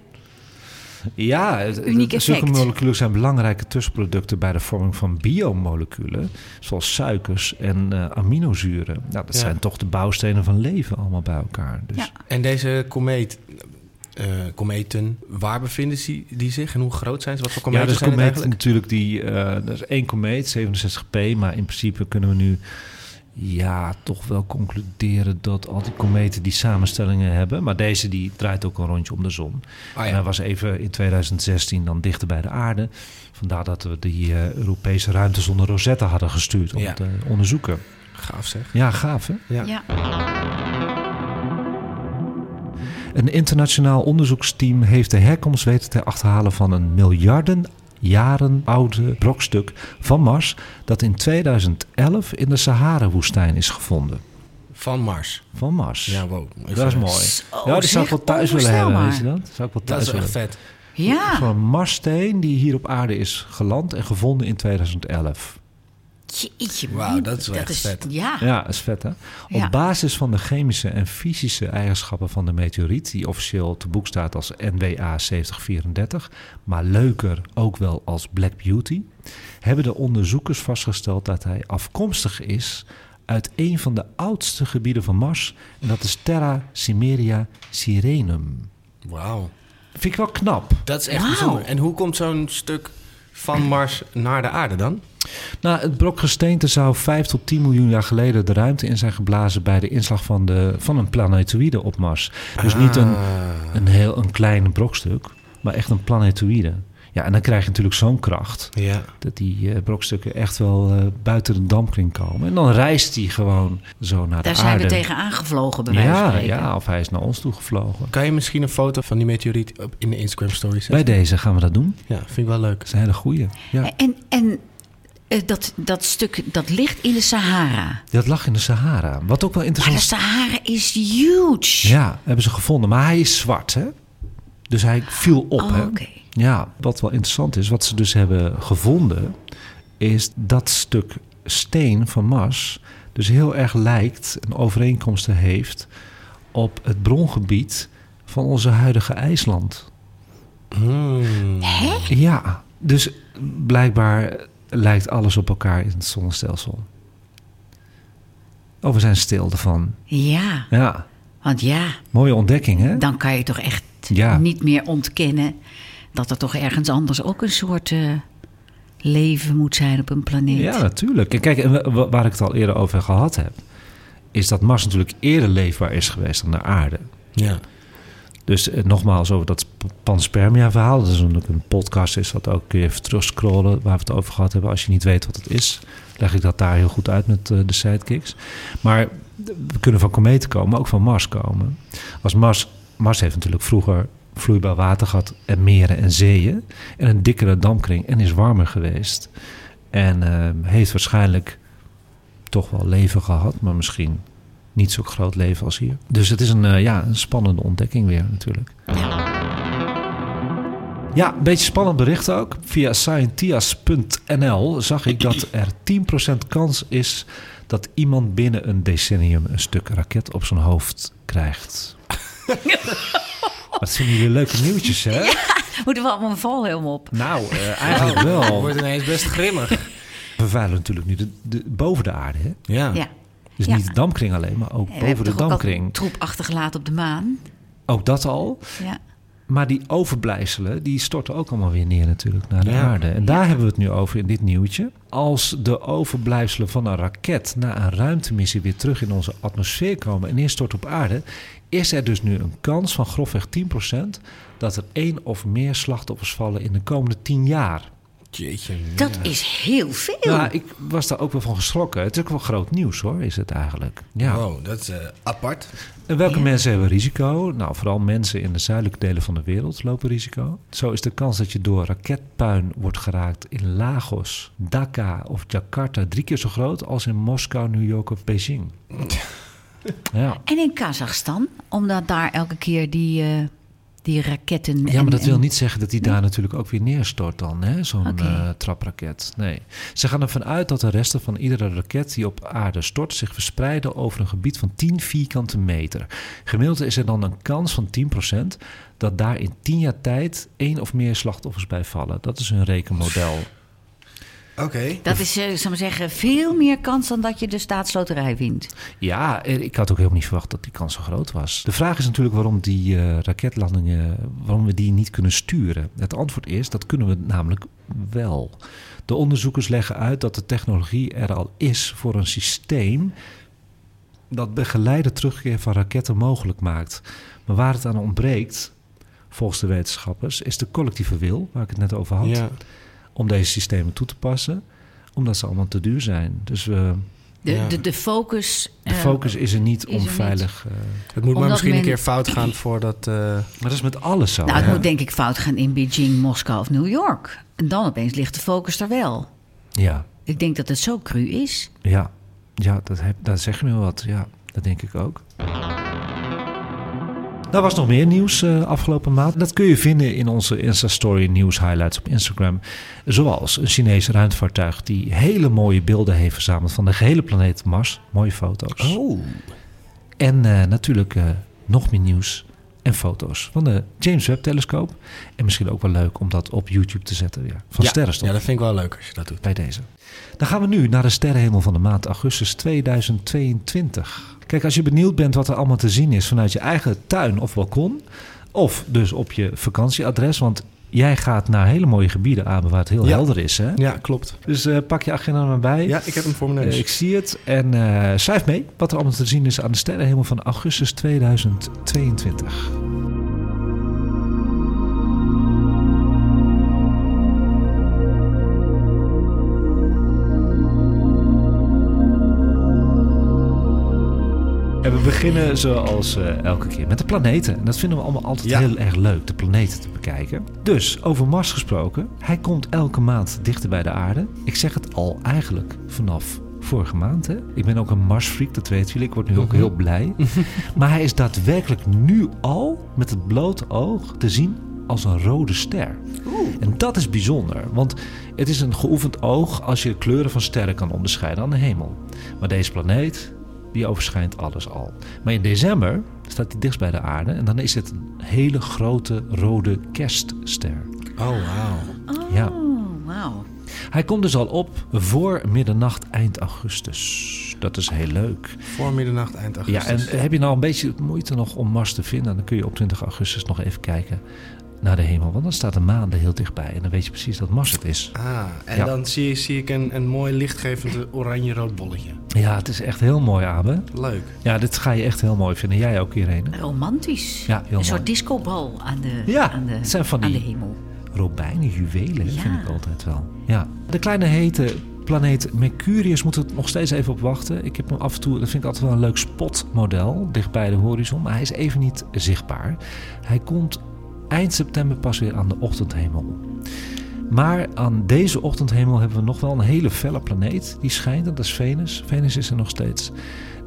Ja, het- het- Uniek zulke effect. moleculen zijn belangrijke tussenproducten bij de vorming van biomoleculen, zoals suikers en eh, aminozuren. Nou, dat Ja. zijn toch de bouwstenen van leven allemaal bij elkaar. Dus Ja. En deze komeet, eh, kometen, waar bevinden ze die zich en hoe groot zijn ze? Wat voor Ja, kometen dus zijn het komeet eigenlijk? natuurlijk die. eh er is één komeet, 67P, maar in principe kunnen we nu ja toch wel concluderen dat al die kometen die samenstellingen hebben. Maar deze die draait ook een rondje om de zon. Ah, En hij was even in 2016 dan dichter bij de aarde. Vandaar dat we die eh, Europese ruimtezonde Rosetta hadden gestuurd om Ja. te onderzoeken. Gaaf zeg. Ja, gaaf hè? Ja. Ja. Een internationaal onderzoeksteam heeft de herkomst weten te achterhalen van een miljarden jaren oude brokstuk van Mars dat in 2011 in de Sahara-woestijn is gevonden. Van Mars. Van Mars. Ja, wow. dat is mooi. Zo, ja, die zou ik wel thuis willen hebben, weet je dat? Zou ik wel Dat thuis is echt willen. vet. Ja. Van een Marssteen die hier op aarde is geland en gevonden in 2011. Jeetje, Wauw, dat is wel echt vet. Ja. Ja, dat is vet hè? Op Ja. basis van de chemische en fysische eigenschappen van de meteoriet, die officieel te boek staat als NWA 7034, maar leuker ook wel als Black Beauty, hebben de onderzoekers vastgesteld dat hij afkomstig is uit een van de oudste gebieden van Mars, en dat is Terra Cimmeria Sirenum. Wauw. Vind ik wel knap. Dat is echt bijzonder. En hoe komt zo'n stuk van Mars naar de aarde dan? Nou, het brok gesteente zou 5 tot 10 miljoen jaar geleden de ruimte in zijn geblazen bij de inslag van, de, van een planetoïde op Mars. Dus niet een, Ah. een heel een klein brokstuk, maar echt een planetoïde. Ja, en dan krijg je natuurlijk zo'n kracht Ja. dat die eh, brokstukken echt wel eh, buiten de dampkring komen. En dan reist hij gewoon zo naar Daar de zijn aarde. we tegen aangevlogen, bij wijze van ja, spreken. ja, of hij is naar ons toe gevlogen. Kan je misschien een foto van die meteoriet op, in de Instagram story zetten? Bij deze gaan we dat doen. Ja, vind ik wel leuk. Dat is een hele goeie. Ja. En, en eh, dat, dat stuk, dat ligt in de Sahara. Dat lag in de Sahara. Wat ook wel Maar de interessant Sahara is huge. Ja, hebben ze gevonden. Maar hij is zwart, hè? Dus hij viel op, Oh, hè? oké. Ja, wat wel interessant is, wat ze dus hebben gevonden... is dat stuk steen van Mars... dus heel erg lijkt en overeenkomsten heeft... op het brongebied van onze huidige IJsland. Hmm. Ja, dus blijkbaar lijkt alles op elkaar in het zonnestelsel. Oh, we zijn stil ervan. Ja, Ja, want ja, mooie ontdekking, hè? dan kan je toch echt Ja. niet meer ontkennen... dat er toch ergens anders ook een soort eh, leven moet zijn op een planeet. Ja, natuurlijk. En kijk, waar ik het al eerder over gehad heb, is dat Mars natuurlijk eerder leefbaar is geweest dan de aarde. Ja. Dus eh, nogmaals over dat sp- panspermia-verhaal. Dat is natuurlijk een podcast, is dat ook kun je even terugscrollen waar we het over gehad hebben. Als je niet weet wat het is, leg ik dat daar heel goed uit met eh, de sidekicks. Maar we kunnen van kometen komen, maar ook van Mars komen. Als Mars, Mars heeft natuurlijk vroeger vloeibaar water gehad en meren en zeeën. En een dikkere dampkring en is warmer geweest. En eh, heeft waarschijnlijk toch wel leven gehad, maar misschien niet zo groot leven als hier. Dus het is een, eh, ja, een spannende ontdekking weer natuurlijk. Ja, een beetje spannend bericht ook. Via scientias.nl zag ik dat er 10% kans is dat iemand binnen een decennium een stuk raket op zijn hoofd krijgt. Wat vinden jullie leuke nieuwtjes, hè? Moeten we allemaal een valhelm op? Nou, eh, eigenlijk wel. Wordt ineens best grimmig. We veilen natuurlijk nu de, de, boven de aarde, hè? Ja. Ja. Dus Ja. niet de dampkring alleen, maar ook boven de toch ook al dampkring. troep achtergelaten op de maan. Ook dat al. Ja. Maar die overblijfselen, die storten ook allemaal weer neer natuurlijk naar de Ja. aarde. En daar hebben we het nu over in dit nieuwtje. Als de overblijfselen van een raket na een ruimtemissie weer terug in onze atmosfeer komen en neerstorten op aarde, is er dus nu een kans van grofweg 10% dat er één of meer slachtoffers vallen in de komende 10 jaar. Jeetje. Dat is heel veel. Nou, ik was daar ook wel van geschrokken. Het is ook wel groot nieuws hoor, is het eigenlijk. Ja. Wow, dat is eh, apart. En welke Ja. mensen hebben risico? Nou, vooral mensen in de zuidelijke delen van de wereld lopen risico. Zo is de kans dat je door raketpuin wordt geraakt in Lagos, Dhaka of Jakarta drie keer zo groot als in Moskou, New York of Beijing. Ja, En in Kazachstan, omdat daar elke keer die, eh, die raketten. Ja, maar dat wil niet zeggen dat hij daar natuurlijk ook weer neerstort dan, hè? zo'n eh, trapraket. Nee. Ze gaan ervan uit dat de resten van iedere raket die op aarde stort zich verspreiden over een gebied van 10 vierkante meter. Gemiddeld is er dan een kans van 10% dat daar in 10 jaar tijd één of meer slachtoffers bij vallen. Dat is hun rekenmodel. Oké. Dat is, eh, zal maar zeggen, veel meer kans dan dat je de staatsloterij wint. Ja, eh, ik had ook helemaal niet verwacht dat die kans zo groot was. De vraag is natuurlijk waarom die eh, raketlandingen, waarom we die niet kunnen sturen. Het antwoord is, dat kunnen we namelijk wel. De onderzoekers leggen uit dat de technologie er al is voor een systeem dat begeleide terugkeer van raketten mogelijk maakt. Maar waar het aan ontbreekt, volgens de wetenschappers, is de collectieve wil, waar ik het net over had, Ja. Om deze systemen toe te passen, omdat ze allemaal te duur zijn. Dus we, De, Ja. de, de focus. de eh, focus is er niet is om er niet. veilig. eh, Het moet maar misschien men- een keer fout gaan voordat... eh, maar dat is met alles zo. Nou, het moet denk ik fout gaan in Beijing, Moskou of New York. En dan opeens ligt de focus er wel. Ja, Ik denk dat het zo cru is. ja, ja dat, heb, dat zeg je wel wat. Ja, dat denk ik ook. Er was nog meer nieuws eh, afgelopen maand. Dat kun je vinden in onze Insta-story nieuws highlights op Instagram. Zoals een Chinees ruimtevaartuig die hele mooie beelden heeft verzameld van de gehele planeet Mars. Mooie foto's. Oh. En eh, natuurlijk eh, nog meer nieuws en foto's van de James Webb-telescoop. En misschien ook wel leuk om dat op YouTube te zetten weer. Van ja. Sterrenstof. Ja, dat vind ik wel leuk als je dat doet. bij deze. Dan gaan we nu naar de sterrenhemel van de maand augustus 2022. Kijk, als je benieuwd bent wat er allemaal te zien is vanuit je eigen tuin of balkon, of dus op je vakantieadres, want jij gaat naar hele mooie gebieden aan waar het heel Ja. helder is. Hè? Ja, klopt. Dus eh, pak je agenda maar bij. Ja, ik heb hem voor mijn Eh, neus. ik zie het en eh, schrijf mee wat er allemaal te zien is aan de sterrenhemel van augustus 2022. En we beginnen zoals eh, elke keer met de planeten. En dat vinden we allemaal altijd Ja. heel erg leuk, de planeten te bekijken. Dus over Mars gesproken. Hij komt elke maand dichter bij de aarde. Ik zeg het al eigenlijk vanaf vorige maand. Hè? Ik ben ook een Marsfreak, dat weten jullie. Ik word nu ook heel blij. maar hij is daadwerkelijk nu al met het blote oog te zien als een rode ster. En dat is bijzonder, want het is een geoefend oog als je kleuren van sterren kan onderscheiden aan de hemel. Maar deze planeet, die overschijnt alles al. Maar in december staat hij dichtst bij de aarde en dan is het een hele grote rode kerstster. Oh, wauw. Ja. Oh, wauw. Hij komt dus al op voor middernacht eind augustus. Dat is heel leuk. Voor middernacht, eind Ja, augustus. en heb je nou een beetje moeite nog om Mars te vinden? Dan kun je op 20 augustus nog even kijken naar de hemel. Want dan staat de maan er heel dichtbij. En dan weet je precies dat Mars het is. Ah, en Ja. dan zie, zie ik een, een mooi lichtgevend oranje-rood bolletje. Ja, het is echt heel mooi, Abe. Leuk. Ja, dit ga je echt heel mooi vinden. Jij ook, Irene. Romantisch. Ja, heel een mooi. soort discobal aan de, Ja, aan de, het zijn van aan die- de hemel. Robijnen, juwelen, Ja. vind ik altijd wel. Ja. De kleine hete planeet Mercurius moet er nog steeds even op wachten. Ik heb hem af en toe, dat vind ik altijd wel een leuk spotmodel, dicht bij de horizon. Maar hij is even niet zichtbaar. Hij komt eind september pas weer aan de ochtendhemel. Maar aan deze ochtendhemel hebben we nog wel een hele felle planeet die schijnt. Dat is Venus. Venus is er nog steeds.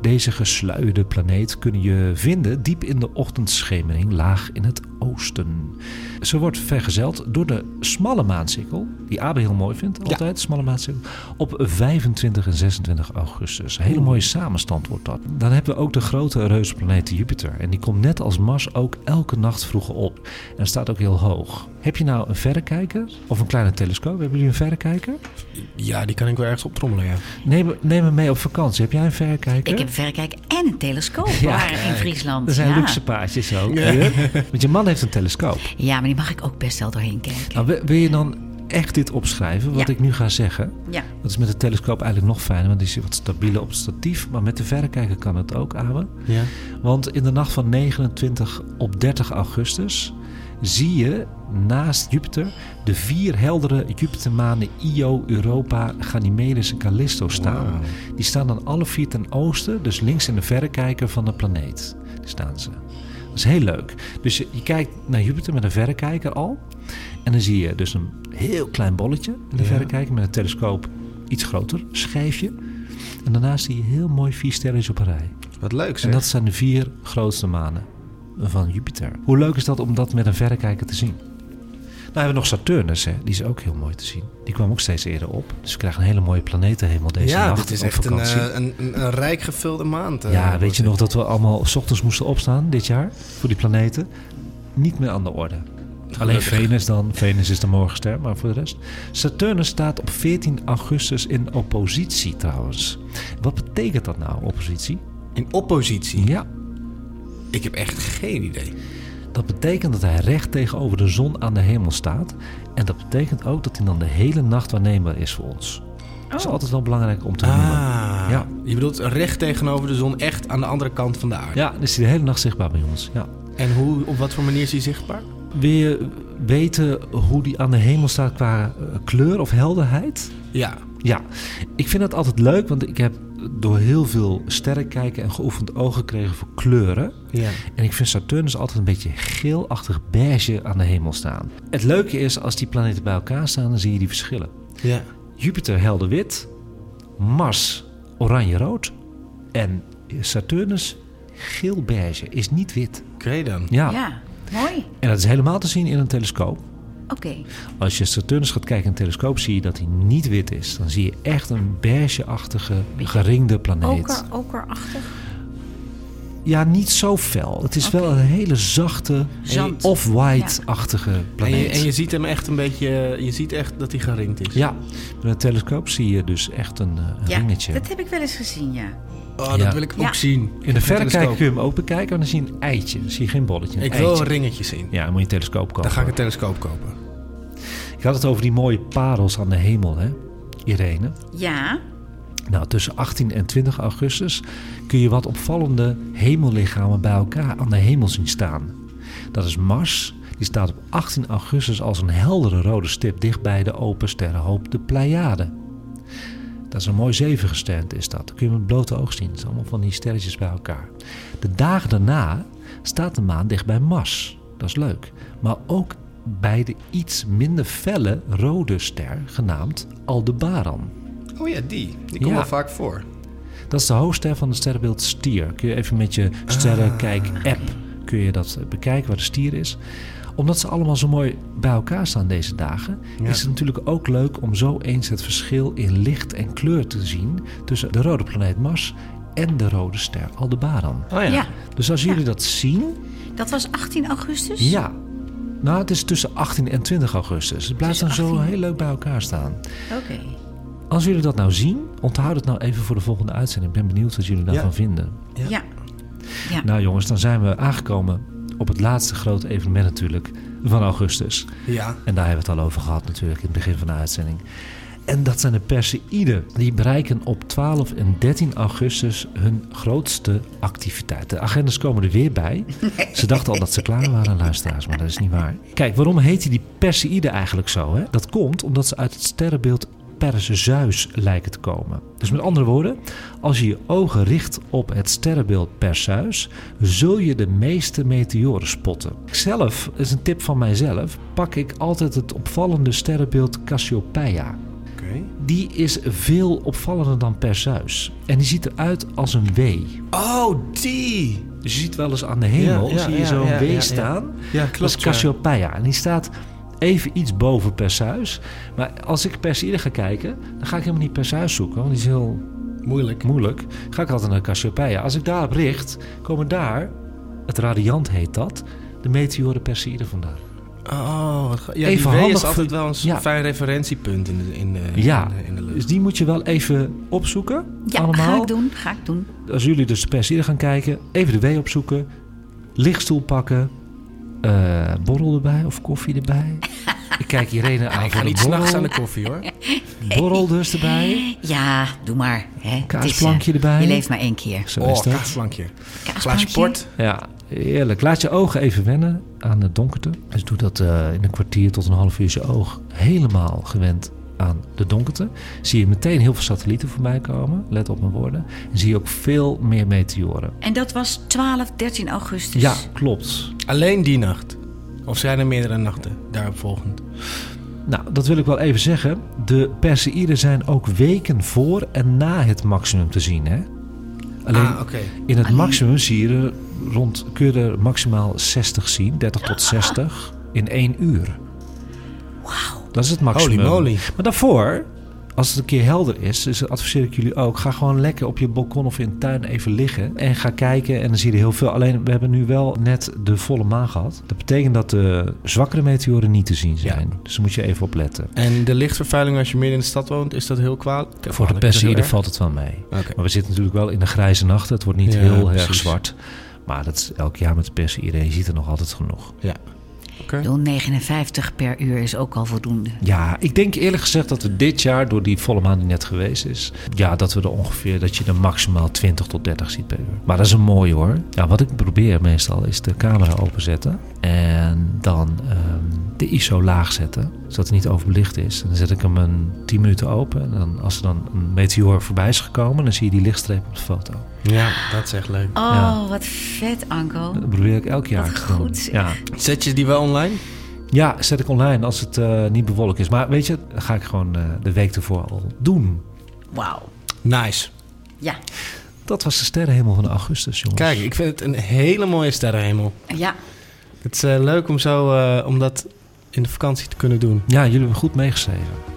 Deze gesluierde planeet kun je vinden diep in de ochtendschemering, laag in het oosten. Ze wordt vergezeld door de smalle maansikkel, die Abe heel mooi vindt, altijd, de smalle maansikkel, op 25 en 26 augustus. Een hele mooie samenstand wordt dat. Dan hebben we ook de grote reuzenplaneet Jupiter. En die komt net als Mars ook elke nacht vroeger op. En staat ook heel hoog. Heb je nou een verrekijker of een kleine telescoop? Hebben jullie een verrekijker? Ja, die kan ik wel ergens optrommelen, ja. Neem, neem hem mee op vakantie. Heb jij een verrekijker? Ik heb een verrekijker en een telescoop Ja, waar in Friesland. Er zijn ja. luxe paardjes ook. Want je man heeft een telescoop. ja, maar die mag ik ook best wel doorheen kijken. Nou, wil- je dan echt dit opschrijven, wat Ja. ik nu ga zeggen? Ja. Dat is met de telescoop eigenlijk nog fijner, want die is wat stabieler op het statief. Maar met de verrekijker kan het ook, Abe. Ja. Want in de nacht van 29 op 30 augustus zie je naast Jupiter de vier heldere Jupitermanen Io, Europa, Ganymedes en Callisto staan. Die staan dan alle vier ten oosten, dus links in de verrekijker van de planeet. Die staan ze. Dat is heel leuk. Dus je, je kijkt naar Jupiter met een verrekijker al. En dan zie je dus een heel klein bolletje in de Ja. verrekijker met een telescoop iets groter schijfje. En daarnaast zie je heel mooi vier sterren op een rij. Wat leuk, zeg. En dat zijn de vier grootste manen. van Jupiter. Hoe leuk is dat om dat met een verrekijker te zien? Hebben we nog Saturnus, hè? die is ook heel mooi te zien. Die kwam ook steeds eerder op. Dus we krijgen een hele mooie planetenhemel deze ja, nacht dit is op echt een, eh, een, een, een rijk gevulde maand. eh, ja, weet je nog dat we allemaal s ochtends moesten opstaan dit jaar voor die planeten? Niet meer aan de orde. Alleen. Venus dan. Venus is de morgenster, maar voor de rest. Saturnus staat op 14 augustus in oppositie trouwens. Wat betekent dat nou, oppositie? In oppositie? Ja, Ik heb echt geen idee. Dat betekent dat hij recht tegenover de zon aan de hemel staat. En dat betekent ook dat hij dan de hele nacht waarneembaar is voor ons. Dat is altijd wel belangrijk om te noemen. Ah, Ja. je bedoelt recht tegenover de zon, echt aan de andere kant van de aarde. Ja, is hij de hele nacht zichtbaar bij ons. Ja. En hoe, op wat voor manier is hij zichtbaar? Wil je weten hoe die aan de hemel staat qua eh, kleur of helderheid? Ja. Ja, ik vind het altijd leuk, want ik heb door heel veel sterren kijken en geoefend oog gekregen voor kleuren. ja. En ik vind Saturnus altijd een beetje geelachtig beige aan de hemel staan. Het leuke is, als die planeten bij elkaar staan, dan zie je die verschillen. Ja. Jupiter helder wit, Mars oranje-rood en Saturnus geel beige, is niet wit. Oké dan. Ja. Ja, mooi. en dat is helemaal te zien in een telescoop. Oké. Als je Saturnus gaat kijken in een telescoop, zie je dat hij niet wit is. Dan zie je echt een beigeachtige, geringde planeet. Oker, okerachtig. Ja, niet zo fel. Het is wel een hele zachte, off-white-achtige En planeet. je, en je ziet hem echt een beetje... Je ziet echt dat hij geringd is. Ja, met een telescoop zie je dus echt een, eh, een Ja, ringetje. dat heb ik wel eens gezien, ja. Oh, dat Ja. wil ik ook Ja. zien. In de verrekijker kun je hem ook bekijken, maar dan zie je een eitje. Dan zie je geen bolletje, een Ik wil eitje. een ringetje zien. Ja, dan moet je een telescoop kopen. Dan ga ik een telescoop kopen. Ik had het over die mooie parels aan de hemel, hè, Irene. Ja, Nou, tussen 18 en 20 augustus kun je wat opvallende hemellichamen bij elkaar aan de hemel zien staan. Dat is Mars. Die staat op 18 augustus als een heldere rode stip dicht bij de open sterrenhoop de Pleiade. Dat is een mooi zevengesternte is dat. Dat kun je met blote oog zien. Het zijn allemaal van die sterretjes bij elkaar. De dagen daarna staat de maan dicht bij Mars. Dat is leuk. Maar ook bij de iets minder felle rode ster genaamd Aldebaran. Oh ja, die. Die komt Ja. wel vaak voor. Dat is de hoofdster van het sterrenbeeld Stier. Kun je even met je sterrenkijk-app kun je dat bekijken waar de stier is. Omdat ze allemaal zo mooi bij elkaar staan deze dagen, Ja. is het natuurlijk ook leuk om zo eens het verschil in licht en kleur te zien tussen de rode planeet Mars en de rode ster Aldebaran. Oh ja. ja. Dus als jullie dat zien, Dat was 18 augustus? ja. Nou, het is tussen 18 en 20 augustus. Het blijft dan zo 18. heel leuk bij elkaar staan. Oké. Als jullie dat nou zien, onthoud het nou even voor de volgende uitzending. Ik ben benieuwd wat jullie daarvan vinden. Ja. Ja. Nou jongens, dan zijn we aangekomen op het laatste grote evenement natuurlijk van augustus. Ja. En daar hebben we het al over gehad natuurlijk in het begin van de uitzending. En dat zijn de Perseïden. Die bereiken op 12 en 13 augustus hun grootste activiteit. De agendas komen er weer bij. Ze dachten al dat ze klaar waren, luisteraars, maar dat is niet waar. Kijk, waarom heet die Perseïden eigenlijk zo? Hè? Dat komt omdat ze uit het sterrenbeeld Perseus lijken te komen. Dus met andere woorden, als je je ogen richt op het sterrenbeeld Perseus, zul je de meeste meteoren spotten. Zelf, is een tip van mijzelf, pak ik altijd het opvallende sterrenbeeld Cassiopeia. Die is veel opvallender dan Perseus. En die ziet eruit als een W. Oh, die! Dus je ziet wel eens aan de hemel, Ja, ja, zie je ja, zo'n W ja. staan. Ja, Dat is klopt. Cassiopeia. En die staat even iets boven Perseus. Maar als ik Perseïde ga kijken, dan ga ik helemaal niet Perseus zoeken. Want die is heel Moeilijk. moeilijk. Ga ik altijd naar Cassiopeia. Als ik daarop richt, komen daar, het radiant heet dat, de meteoren Perseïde vandaan. Oh, wat ga- ja, Even die W handig is altijd wel een Ja. fijn referentiepunt in de, in de, Ja, in de, in de lucht. dus die moet je wel even opzoeken. Ja, allemaal. ga ik doen. Ga ik doen. Als jullie dus Perseïde gaan kijken, even de W opzoeken, lichtstoel pakken, eh, borrel erbij of koffie erbij. Ik kijk Irene aan ik ga de niet s'nachts aan de koffie hoor. Borrel dus erbij. Ja, doe maar. Hè. Het is, eh, Kaasplankje erbij. Je leeft maar één keer. Zo Oh, is dat. kaasplankje. Glaasje Kaasplankje? port. Ja, heerlijk. Laat je ogen even wennen aan de donkerte. Dus doe dat eh, in een kwartier tot een half uur is je oog helemaal gewend aan de donkerte. Zie je meteen heel veel satellieten voorbij komen. Let op mijn woorden. En zie je ook veel meer meteoren. En dat was 12, 13 augustus. Ja, klopt. Alleen die nacht. Of zijn er meerdere nachten daarop volgend? Nou, dat wil ik wel even zeggen. De Perseïden zijn ook weken voor en na het maximum te zien. Hè? Alleen ah, oké. in het Alleen- maximum zie je er rond, kun je er maximaal 60 zien, 30 tot 60 in één uur. Wauw. Dat is het maximum. Holy moly. Maar daarvoor, als het een keer helder is, dus adviseer ik jullie ook, ga gewoon lekker op je balkon of in de tuin even liggen en ga kijken en dan zie je er heel veel. Alleen we hebben nu wel net de volle maan gehad. Dat betekent dat de zwakkere meteoren niet te zien zijn. Dus daar moet je even op letten. En de lichtvervuiling als je midden in de stad woont, is dat heel kwaad? Voor de Perseïden valt het wel mee. Maar we zitten natuurlijk wel in de grijze nachten. Het wordt niet Ja, heel erg zwart. Maar dat is elk jaar met de Perseïden. Je ziet er nog altijd genoeg. Ja. Oké. 0,59 per uur is ook al voldoende. Ja, ik denk eerlijk gezegd dat we dit jaar, door die volle maan die net geweest is, ja, dat we er ongeveer, dat je er maximaal 20 tot 30 ziet per uur. Maar dat is een mooie hoor. Ja, wat ik probeer meestal is de camera openzetten en dan ehm, de ISO laag zetten, zodat het niet overbelicht is. En dan zet ik hem een 10 minuten open en dan, als er dan een meteoor voorbij is gekomen, dan zie je die lichtstreep op de foto. Ja, dat is echt leuk. Oh, Ja. wat vet, Anko. Dat probeer ik elk jaar Wat te doen. goed. Ja. Zet je die wel online? ja, zet ik online als het eh, niet bewolkt is. Maar weet je, dan ga ik gewoon eh, de week ervoor al doen. Wauw. Nice. Ja. Dat was de sterrenhemel van augustus, jongens. Kijk, ik vind het een hele mooie sterrenhemel. Ja. Het is eh, leuk om, zo, eh, om dat in de vakantie te kunnen doen. Ja, jullie hebben goed meegeschreven.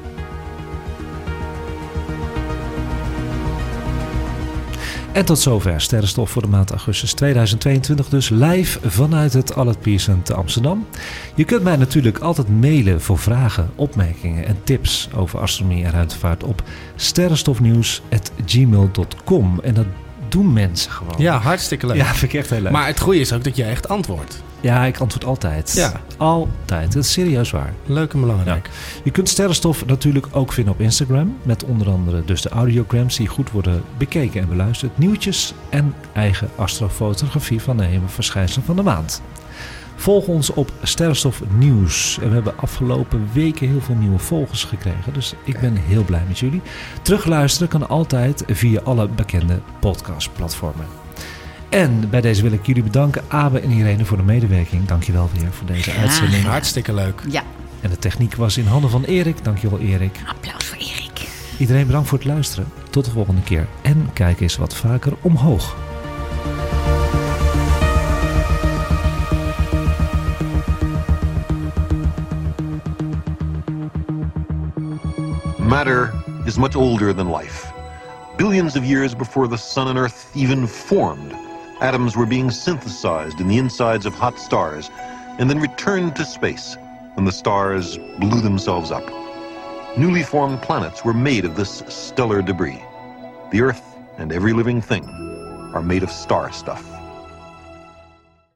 En tot zover Sterrenstof voor de maand augustus 2022. Dus live vanuit het Allard Pierson te Amsterdam. Je kunt mij natuurlijk altijd mailen voor vragen, opmerkingen en tips over astronomie en ruimtevaart op sterrenstofnieuws.gmail.com. En dat doen mensen gewoon. Ja, hartstikke leuk. ja vind ik echt heel leuk. Maar het goede is ook dat jij echt antwoordt. ja, ik antwoord altijd. Ja. Altijd. Dat is serieus waar. Leuk en belangrijk. Je kunt Sterrenstof natuurlijk ook vinden op Instagram. Met onder andere dus de audiograms die goed worden bekeken en beluisterd. Nieuwtjes en eigen astrofotografie van de hemelverschijnselen van de maand. Volg ons op Sterrenstof Nieuws. En we hebben afgelopen weken heel veel nieuwe volgers gekregen. Dus ik ben heel blij met jullie. Terugluisteren kan altijd via alle bekende podcastplatformen. En bij deze wil ik jullie bedanken, Abe en Irene, voor de medewerking. Dankjewel weer voor deze uitzending. Hartstikke leuk. Ja. En de techniek was in handen van Erik. Dankjewel Erik. Applaus voor Erik. Iedereen bedankt voor het luisteren. Tot de volgende keer. En kijk eens wat vaker omhoog. Matter is much older than life. Billions of years before the sun and earth even formed, atoms were being synthesized in the insides of hot stars and then returned to space when the stars blew themselves up. Newly formed planets were made of this stellar debris. The earth and every living thing are made of star stuff.